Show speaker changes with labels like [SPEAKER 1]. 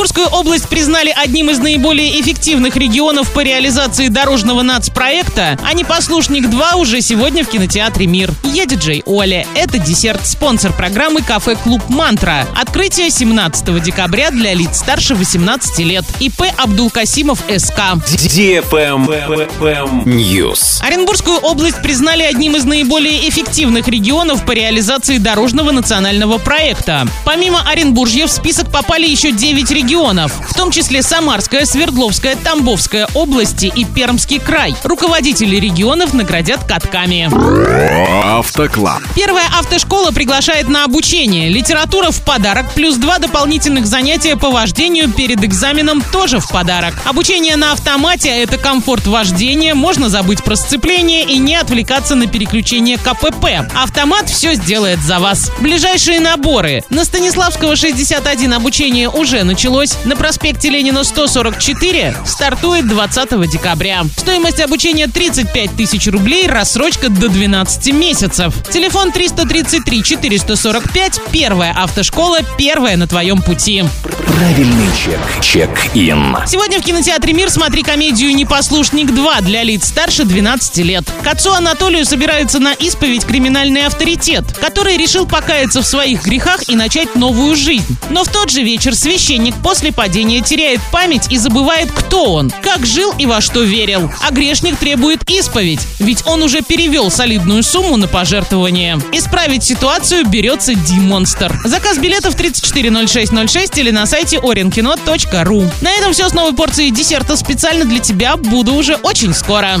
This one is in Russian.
[SPEAKER 1] Оренбургскую область признали одним из наиболее эффективных регионов по реализации дорожного нацпроекта, а «Непослушник 2» уже сегодня в кинотеатре «Мир». Я диджей Оля. Это десерт, спонсор программы «Кафе-клуб Мантра». Открытие 17 декабря для лиц старше 18 лет. ИП Абдулкасимов СК.
[SPEAKER 2] News.
[SPEAKER 1] Оренбургскую область признали одним из наиболее эффективных регионов по реализации дорожного национального проекта. Помимо Оренбуржья в список попали еще 9 регионов, в том числе Самарская, Свердловская, Тамбовская области и Пермский край. Руководители регионов наградят катками.
[SPEAKER 2] Автоклаб.
[SPEAKER 1] Первая автошкола приглашает на обучение. Литература в подарок, плюс два дополнительных занятия по вождению перед экзаменом тоже в подарок. Обучение на автомате – это комфорт вождения, можно забыть про сцепление и не отвлекаться на переключение КПП. Автомат все сделает за вас. Ближайшие наборы. На Станиславского 61 обучение уже началось. На проспекте Ленина 144 стартует 20 декабря. Стоимость обучения 35 тысяч рублей, рассрочка до 12 месяцев. Телефон 333 445. Первая автошкола, первая на твоем пути.
[SPEAKER 2] Правильный чек. Чек-ин.
[SPEAKER 1] Сегодня в кинотеатре «Мир» смотри комедию «Непослушник 2» для лиц старше 12 лет. К отцу Анатолию собирается на исповедь криминальный авторитет, который решил покаяться в своих грехах и начать новую жизнь. Но в тот же вечер священник после падения теряет память и забывает, кто он, как жил и во что верил. А грешник требует исповедь, ведь он уже перевел солидную сумму на пожертвование. Исправить ситуацию берется Ди-Монстр. Заказ билетов 340606 или на сайте orinkino.ru. На этом все с новой порцией десерта специально для тебя. Буду уже очень скоро.